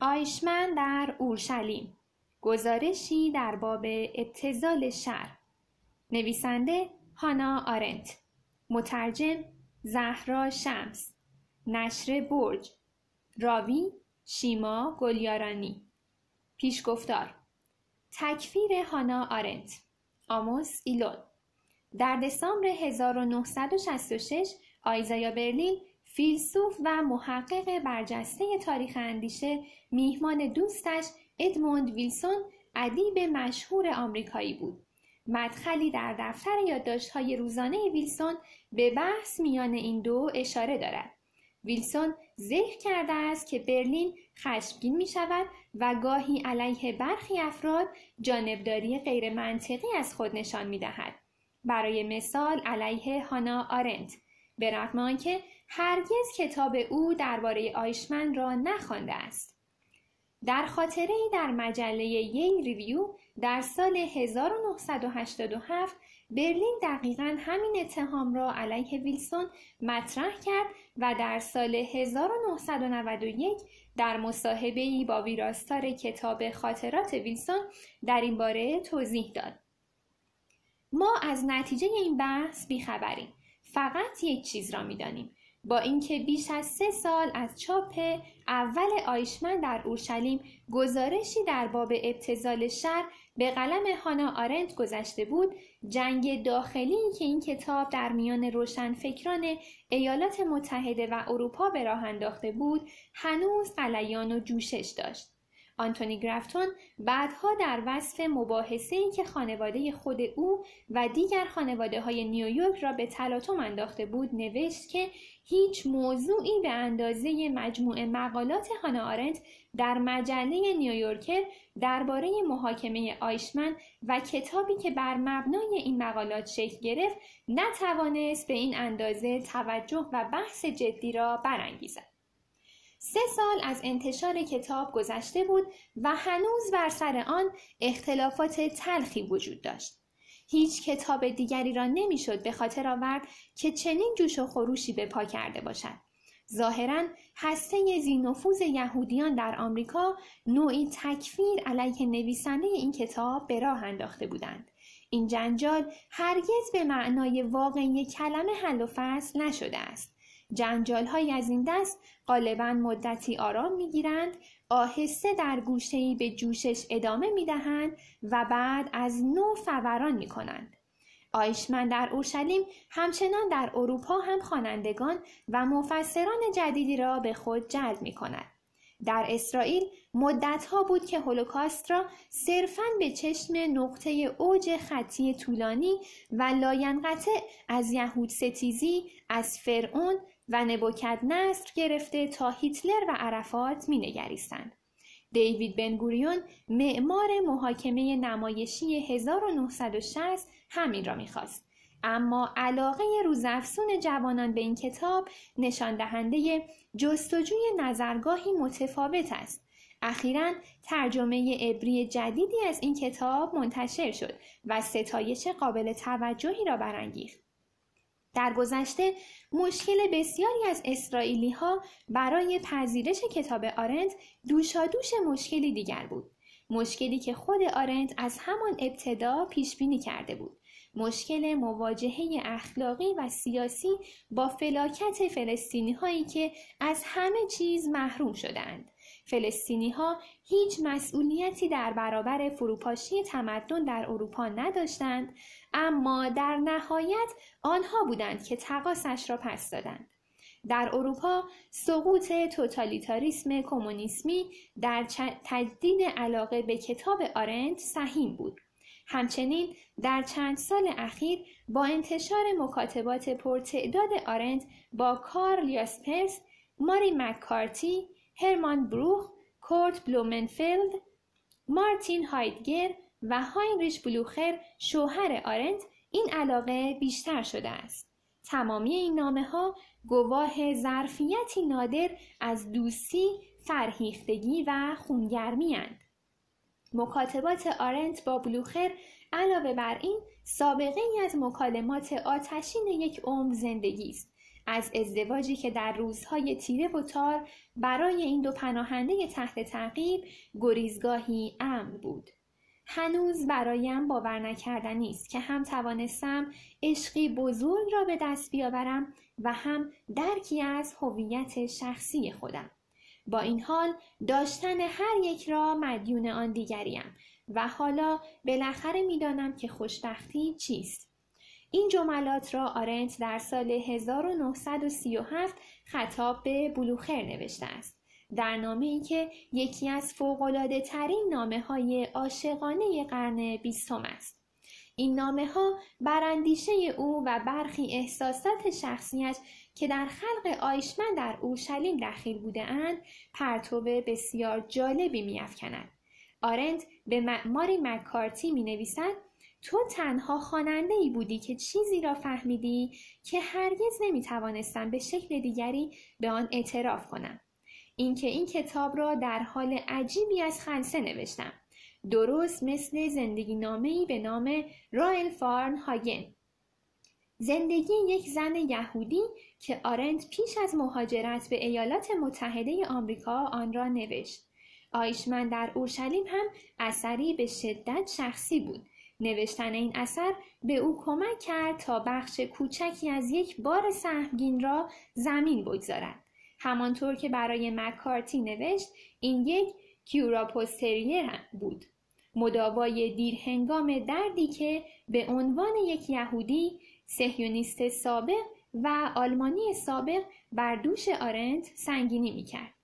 آیشمن در اورشلیم. گزارشی در باب ابتزال شر نویسنده هانا آرنت. مترجم زهرا شمس. نشر برج. راوی شیما گلیارانی. پیشگفتار تکفیر هانا آرنت. آموس ایلون. در دسامبر 1966 آیزایا برلین فیلسوف و محقق برجسته تاریخ اندیشه میهمان دوستش ادموند ویلسون ادیب مشهور آمریکایی بود. مدخلی در دفتر یادداشت‌های روزانه ویلسون به بحث میان این دو اشاره دارد. ویلسون ذکر کرده است که برلین خشمگین می شود و گاهی علیه برخی افراد جانبداری غیر منطقی از خود نشان می دهد. برای مثال علیه هانا آرنت. به رغم آنکه هرگز کتاب او درباره آیشمن را نخوانده است. در خاطره ای در مجله ییل ریویو در سال 1987 برلین دقیقا همین اتهام را علیه ویلسون مطرح کرد و در سال 1991 در مصاحبه با ویراستار کتاب خاطرات ویلسون در این باره توضیح داد. ما از نتیجه این بحث بیخبریم. فقط یک چیز را می‌دانیم. با اینکه بیش از سه سال از چاپ اول آیشمن در اورشلیم گزارشی در باب ابتزال شر به قلم هانا آرنت گذشته بود جنگ داخلی که این کتاب در میان روشنفکران ایالات متحده و اروپا به راه انداخته بود هنوز قلیان و جوشش داشت. آنتونی گرفتون بعدها در وصف مباحثه ای که خانواده خود او و دیگر خانواده های نیویورک را به تلاطم انداخته بود نوشت که هیچ موضوعی به اندازه مجموعه مقالات هانا آرنت در مجله نیویورکر درباره محاکمه آیشمن و کتابی که بر مبنای این مقالات شکل گرفت نتوانست به این اندازه توجه و بحث جدی را برانگیزد. سه سال از انتشار کتاب گذشته بود و هنوز بر سر آن اختلافات تلخی وجود داشت. هیچ کتاب دیگری را نمی‌شد به خاطر آورد که چنین جوش و خروشی به پا کرده باشد. ظاهرا هسته زینفوز یهودیان در آمریکا نوعی تکفیر علیه نویسنده این کتاب به راه انداخته بودند. این جنجال هرگز به معنای واقعی کلمه حل و فصل نشده است. جنجال های از این دست غالبا مدتی آرام می گیرند، آهسته در گوشه‌ای به جوشش ادامه می دهند و بعد از نو فوران می کنند. آیشمن در اورشلیم همچنان در اروپا هم خوانندگان و مفسران جدیدی را به خود جلب می کند. در اسرائیل مدتها بود که هولوکاست را صرفاً به چشم نقطه اوج خطی طولانی و لاینقطع از یهود ستیزی از فرعون و نبوکد نصر گرفته تا هیتلر و عرفات می نگریستند. دیوید بنگوریون معمار محاکمه نمایشی 1960 همین را می‌خواست. اما علاقه روزافزون جوانان به این کتاب نشان دهنده جستجوی نظرگاهی متفاوت است. اخیرا ترجمه عبری جدیدی از این کتاب منتشر شد و ستایش قابل توجهی را برانگیخت. در گذشته مشکل بسیاری از اسرائیلی ها برای پذیرش کتاب آرنت دوشادوش مشکلی دیگر بود. مشکلی که خود آرنت از همان ابتدا پیش بینی کرده بود. مشکل مواجهه اخلاقی و سیاسی با فلاکت فلسطینی هایی که از همه چیز محروم شدند. فلسطینی ها هیچ مسئولیتی در برابر فروپاشی تمدن در اروپا نداشتند اما در نهایت آنها بودند که تقاسش را پس دادند. در اروپا سقوط توتالیتاریسم کمونیسمی در تجدید علاقه به کتاب آرنت سهیم بود. همچنین در چند سال اخیر با انتشار مکاتبات پرتعداد آرنت با کارل یاسپرس، ماری مکارتی، هرمان بروخ، کورت بلومنفلد، مارتین هایدگر و هاینریش بلوخر شوهر آرنت این علاقه بیشتر شده است. تمامی این نامه ها گواه ظرفیتی نادر از دوستی، فرهیختگی و خونگرمی اند. مکاتبات آرنت با بلوخر علاوه بر این سابقه ای از مکالمات آتشین یک عمر زندگی است از ازدواجی که در روزهای تیره و تار برای این دو پناهنده تحت تعقیب گریزگاهی امن بود. هنوز برایم باور نکردنی است که هم توانستم عشقی بزرگ را به دست بیاورم و هم درکی از هویت شخصی خودم. با این حال داشتن هر یک را مدیون آن دیگریم و حالا بالاخره می‌دانم که خوشبختی چیست. این جملات را آرنت در سال 1937 خطاب به بلوخر نوشته است. در نامه ای که یکی از فوقلاده ترین نامه های عاشقانه قرن بیستم است. این نامه ها براندیشه او و برخی احساسات شخصیش که در خلق آیشمن در اورشلیم دخیل بوده اند پرتو بسیار جالبی میافکند. آرنت به معماری مکارتی می نویسد تو تنها خواننده ای بودی که چیزی را فهمیدی که هرگز نمی توانستم به شکل دیگری به آن اعتراف کنم. اینکه این کتاب را در حال عجیبی از خلصه نوشتم. درست مثل زندگی نامه به نام رایل فارن هاگن. زندگی یک زن یهودی که آرنت پیش از مهاجرت به ایالات متحده آمریکا آن را نوشت. آیشمن در اورشلیم هم اثری به شدت شخصی بود نوشتن این اثر به او کمک کرد تا بخش کوچکی از یک بار سهمگین را زمین بگذارد. همانطور که برای مکارتی نوشت این یک کیوراپوستریر بود. مداوای دیرهنگام دردی که به عنوان یک یهودی سهیونیست سابق و آلمانی سابق بر دوش آرنت سنگینی می‌کرد.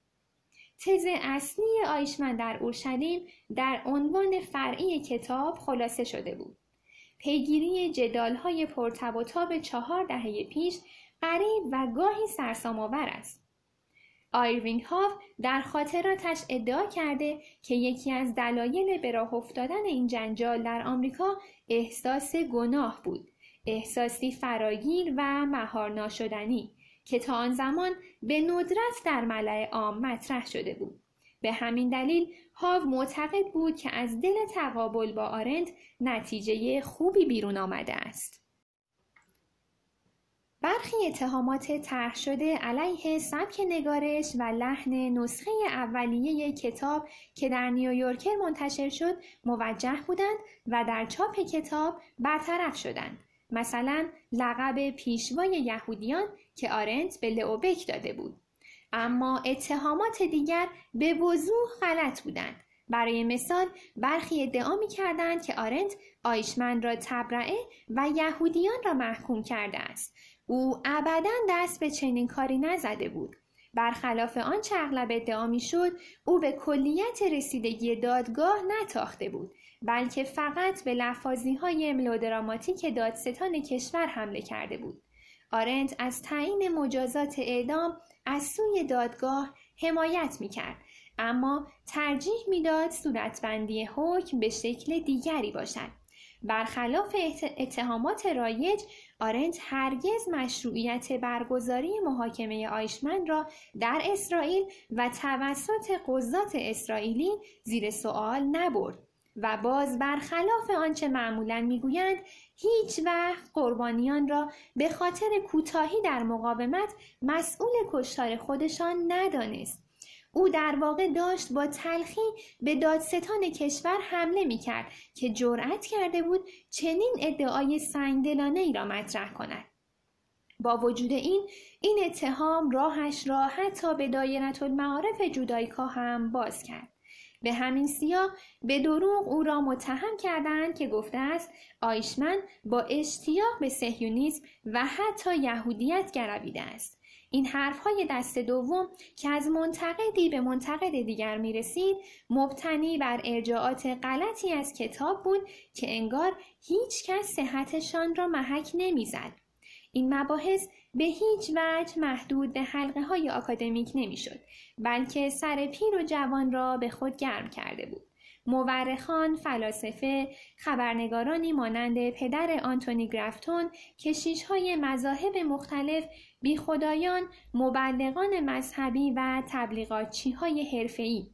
تز اصلی آیشمن در اورشلیم در عنوان فرعی کتاب خلاصه شده بود. پیگیری جدالهای پرتب و تاب چهار دهه پیش غریب و گاهی سرسام آور است. آیروینگ هاو در خاطراتش ادعا کرده که یکی از دلایل به راه افتادن این جنجال در آمریکا احساس گناه بود. احساسی فراگیر و مهار ناشدنی که تا آن زمان به ندرت در ملع عام مطرح شده بود. به همین دلیل هاو معتقد بود که از دل تقابل با آرند نتیجه خوبی بیرون آمده است. برخی اتهامات طرح شده علیه سبک نگارش و لحن نسخه اولیه کتاب که در نیویورکر منتشر شد موجه بودند و در چاپ کتاب برطرف شدند. مثلا لقب پیشوای یهودیان که آرنت به لئوبک داده بود. اما اتهامات دیگر به وضوح غلط بودند. برای مثال برخی ادعا می کردند که آرنت آیشمن را تبرعه و یهودیان را محکوم کرده است. او ابدا دست به چنین کاری نزده بود. برخلاف آنچه اغلب ادعا می‌شد او به کلیت رسیدگی دادگاه نتاخته بود بلکه فقط به لفاظی های ملودراماتیک دادستان کشور حمله کرده بود. آرنت از تعیین مجازات اعدام از سوی دادگاه حمایت می کرد. اما ترجیح می‌داد صورتبندی حکم به شکل دیگری باشد. برخلاف اتهامات رایج آرنت هرگز مشروعیت برگزاری محاکمه آیشمن را در اسرائیل و توسط قضات اسرائیلی زیر سوال نبرد. و باز برخلاف آنچه معمولا می‌گویند هیچ وقت قربانیان را به خاطر کوتاهی در مقاومت مسئول کشتار خودشان ندانست او در واقع داشت با تلخی به دادستان کشور حمله می کرد که جرأت کرده بود چنین ادعای سنگدلانه ای را مطرح کند. با وجود این این اتهام راهش را حتی به دایرت المعارف جودایکا هم باز کرد. به همین سیاق به دروغ او را متهم کردند که گفته است آیشمن با اشتیاق به سهیونیسم و حتی یهودیت گرویده است این حرفهای دست دوم که از منتقدی به منتقد دیگر می رسید مبتنی بر ارجاعات غلطی از کتاب بود که انگار هیچ کس صحتشان را محک نمی‌زد. این مباحث به هیچ وجه محدود به حلقه های آکادمیک نمی‌شد بلکه سر پیر و جوان را به خود گرم کرده بود. مورخان، فلاسفه، خبرنگارانی مانند پدر آنتونی گرفتون، کشیش های مذاهب مختلف، بی خدایان، مبلغان مذهبی و تبلیغاتچی های حرفه‌ای.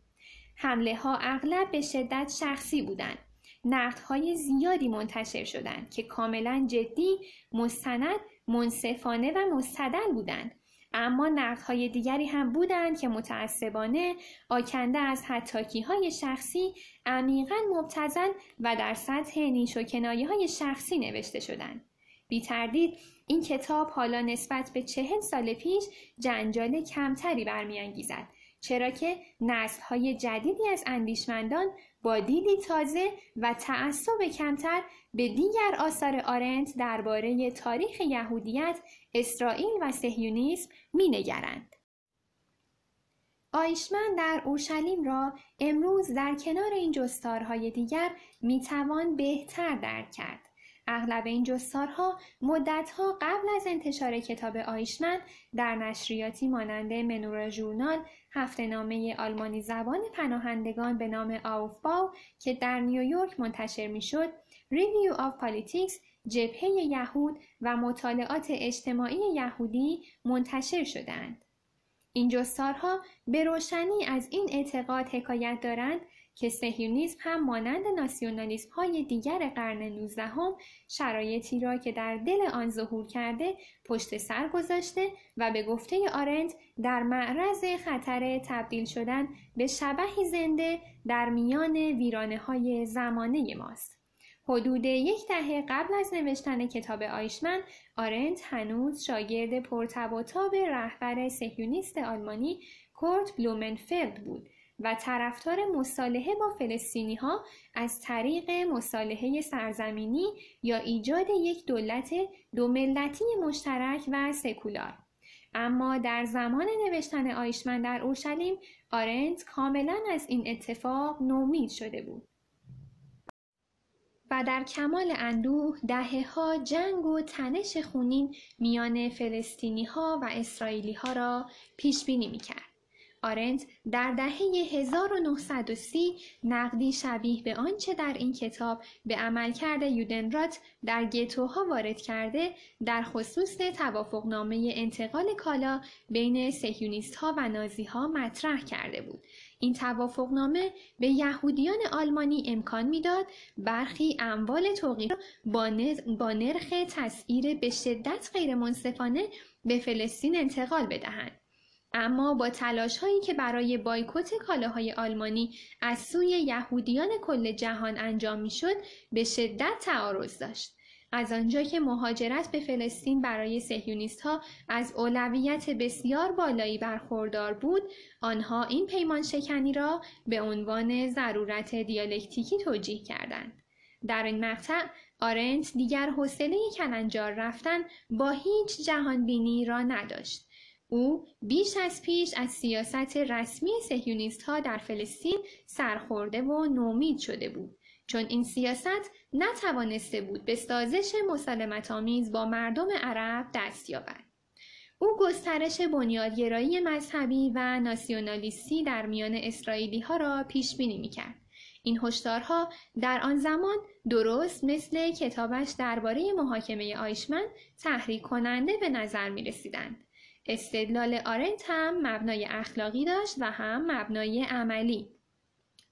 حمله ها اغلب به شدت شخصی بودند. های زیادی منتشر شدند که کاملا جدی، مستند منصفانه و مستدل بودند. اما نقدهای دیگری هم بودند که متعصبانه آکنده از حتاکی های شخصی عمیقا مبتزل و در سطح نیش و کنایه های شخصی نوشته شدند. بی تردید این کتاب حالا نسبت به چهل سال پیش جنجال کمتری برمیانگیزد چرا که های جدیدی از اندیشمندان با دیدی تازه و تعصب کمتر به دیگر آثار آرنت درباره تاریخ یهودیت، اسرائیل و سهیونیسم مینگرند. آیشمن در اورشلیم را امروز در کنار این جستارهای دیگر می‌توان بهتر درک کرد. اغلب این جستارها مدتها قبل از انتشار کتاب آیشمن در نشریاتی مانند Menorah Journal هفته نامه آلمانی زبان پناهندگان به نام Aufbau که در نیویورک منتشر می‌شد Review of Politics جبهه یهود و مطالعات اجتماعی یهودی منتشر شدند. این جستارها به روشنی از این اعتقاد حکایت دارند که صهیونیسم هم مانند ناسیونالیسم های دیگر قرن نوزدهم شرایطی را که در دل آن ظهور کرده پشت سر گذاشته و به گفته آرنت در معرض خطر تبدیل شدن به شبهی زنده در میان ویرانه های زمانه ماست. حدود یک دهه قبل از نوشتن کتاب آیشمن آرنت هنوز شاگرد پرتب رهبر سهیونیست آلمانی کورت بلومنفلد بود و طرفدار مصالحه با فلسطینی ها از طریق مصالحه سرزمینی یا ایجاد یک دولت دو ملتی مشترک و سکولار. اما در زمان نوشتن آیشمن در اورشلیم آرنت کاملا از این اتفاق نومید شده بود. و در کمال اندوه دهه ها جنگ و تنش خونین میان فلسطینی ها و اسرائیلی ها را پیش بینی می کرد. آرنت در دهه 1930 نقدی شبیه به آنچه در این کتاب به عملکرد یودنرات در گتوها وارد کرده در خصوص توافقنامه انتقال کالا بین سهیونیست ها و نازی ها مطرح کرده بود. این توافقنامه به یهودیان آلمانی امکان می‌داد برخی اموال توقیف با نرخ تسعیر به شدت غیرمنصفانه به فلسطین انتقال بدهند. اما با تلاش هایی که برای بایکوت کالاهای آلمانی از سوی یهودیان کل جهان انجام می‌شد به شدت تعارض داشت. از آنجا که مهاجرت به فلسطین برای سهیونیست ها از اولویت بسیار بالایی برخوردار بود آنها این پیمان شکنی را به عنوان ضرورت دیالکتیکی توجیه کردند. در این مقطع آرنت دیگر حوصله کلنجار رفتن با هیچ جهانبینی را نداشت. او بیش از پیش از سیاست رسمی سهیونیست ها در فلسطین سرخورده و نومید شده بود چون این سیاست نتوانسته بود به سازش مسالمت آمیز با مردم عرب دست یابد. او گسترش بنیادگرایی مذهبی و ناسیونالیستی در میان اسرائیلی ها را پیش بینی می کرد. این هشدارها در آن زمان درست مثل کتابش درباره محاکمه آیشمن تحریک کننده به نظر می رسیدند. استدلال آرنت هم مبنای اخلاقی داشت و هم مبنای عملی.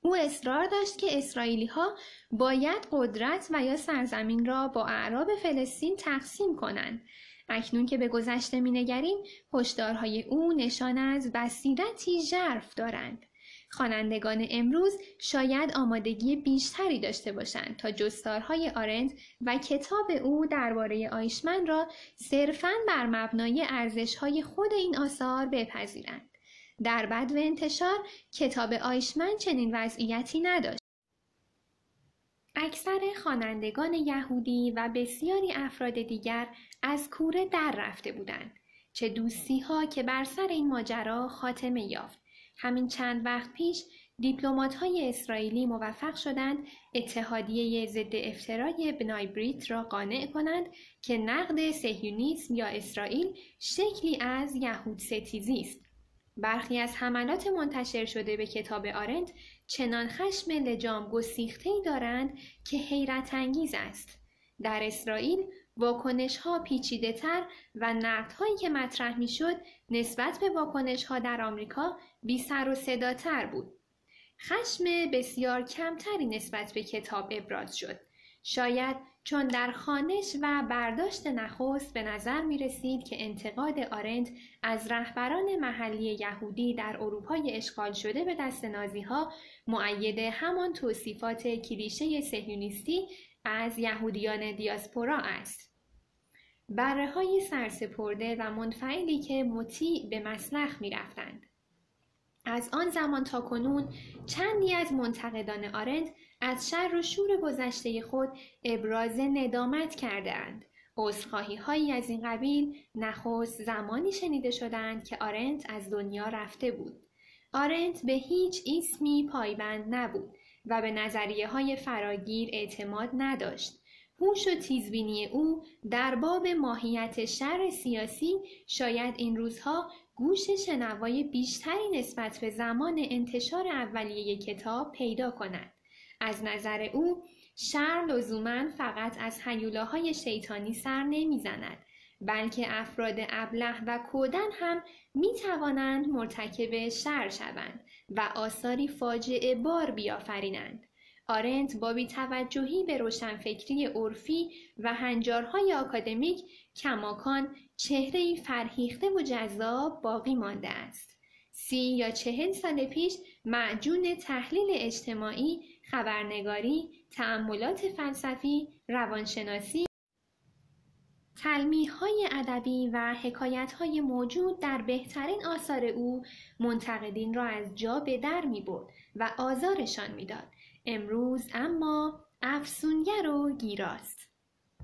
او اصرار داشت که اسرائیلی ها باید قدرت و یا سرزمین را با اعراب فلسطین تقسیم کنند. اکنون که به گذشته مینگریم هشدارهای او نشان از بصیرتی ژرف دارند خوانندگان امروز شاید آمادگی بیشتری داشته باشند تا جستارهای آرند و کتاب او درباره آیشمن را صرفاً بر مبنای ارزشهای خود این آثار بپذیرند. در بد و انتشار کتاب آیشمن چنین وضعیتی نداشت. اکثر خوانندگان یهودی و بسیاری افراد دیگر از کوره در رفته بودند. چه دوستی ها که بر سر این ماجرا خاتمه یافت همین چند وقت پیش دیپلمات های اسرائیلی موفق شدند اتحادیه ضد افترای بنای بریت را قانع کنند که نقد سهیونیسم یا اسرائیل شکلی از یهود ستیزی است. برخی از حملات منتشر شده به کتاب آرند چنان خشم لجام گسیخته دارند که حیرت انگیز است. در اسرائیل واکنش ها پیچیده تر و نقد هایی که مطرح می شد نسبت به واکنش ها در آمریکا بی سر و صداتر بود. خشم بسیار کمتری نسبت به کتاب ابراز شد. شاید چون در خانش و برداشت نخست به نظر می رسید که انتقاد آرنت از رهبران محلی یهودی در اروپای اشغال شده به دست نازی ها معید همان توصیفات کلیشه سهیونیستی از یهودیان دیاسپورا است. بره های سرسپرده و منفعلی که مطیع به مسلخ می رفتند. از آن زمان تا کنون چندی از منتقدان آرنت از شر و شور گذشته خود ابراز ندامت کردهاند. عذرخواهی هایی از این قبیل نخست زمانی شنیده شدند که آرنت از دنیا رفته بود. آرنت به هیچ اسمی پایبند نبود و به نظریه های فراگیر اعتماد نداشت. هوش و تیزبینی او در باب ماهیت شر سیاسی شاید این روزها گوش شنوای بیشتری نسبت به زمان انتشار اولیه کتاب پیدا کند. از نظر او شر لزوما فقط از حیولاهای شیطانی سر نمی‌زند بلکه افراد ابله و کودن هم می توانند مرتکب شر شوند و آثاری فاجعه بار بیافرینند. آرنت با بیتوجهی به روشنفکری عرفی و هنجارهای آکادمیک کماکان چهره فرهیخته و جذاب باقی مانده است. سی یا چهل سال پیش معجون تحلیل اجتماعی، خبرنگاری، تأملات فلسفی، روانشناسی تلمیح های ادبی و حکایت های موجود در بهترین آثار او منتقدین را از جا به در می برد و آزارشان می‌داد. امروز اما افسونگر و گیراست.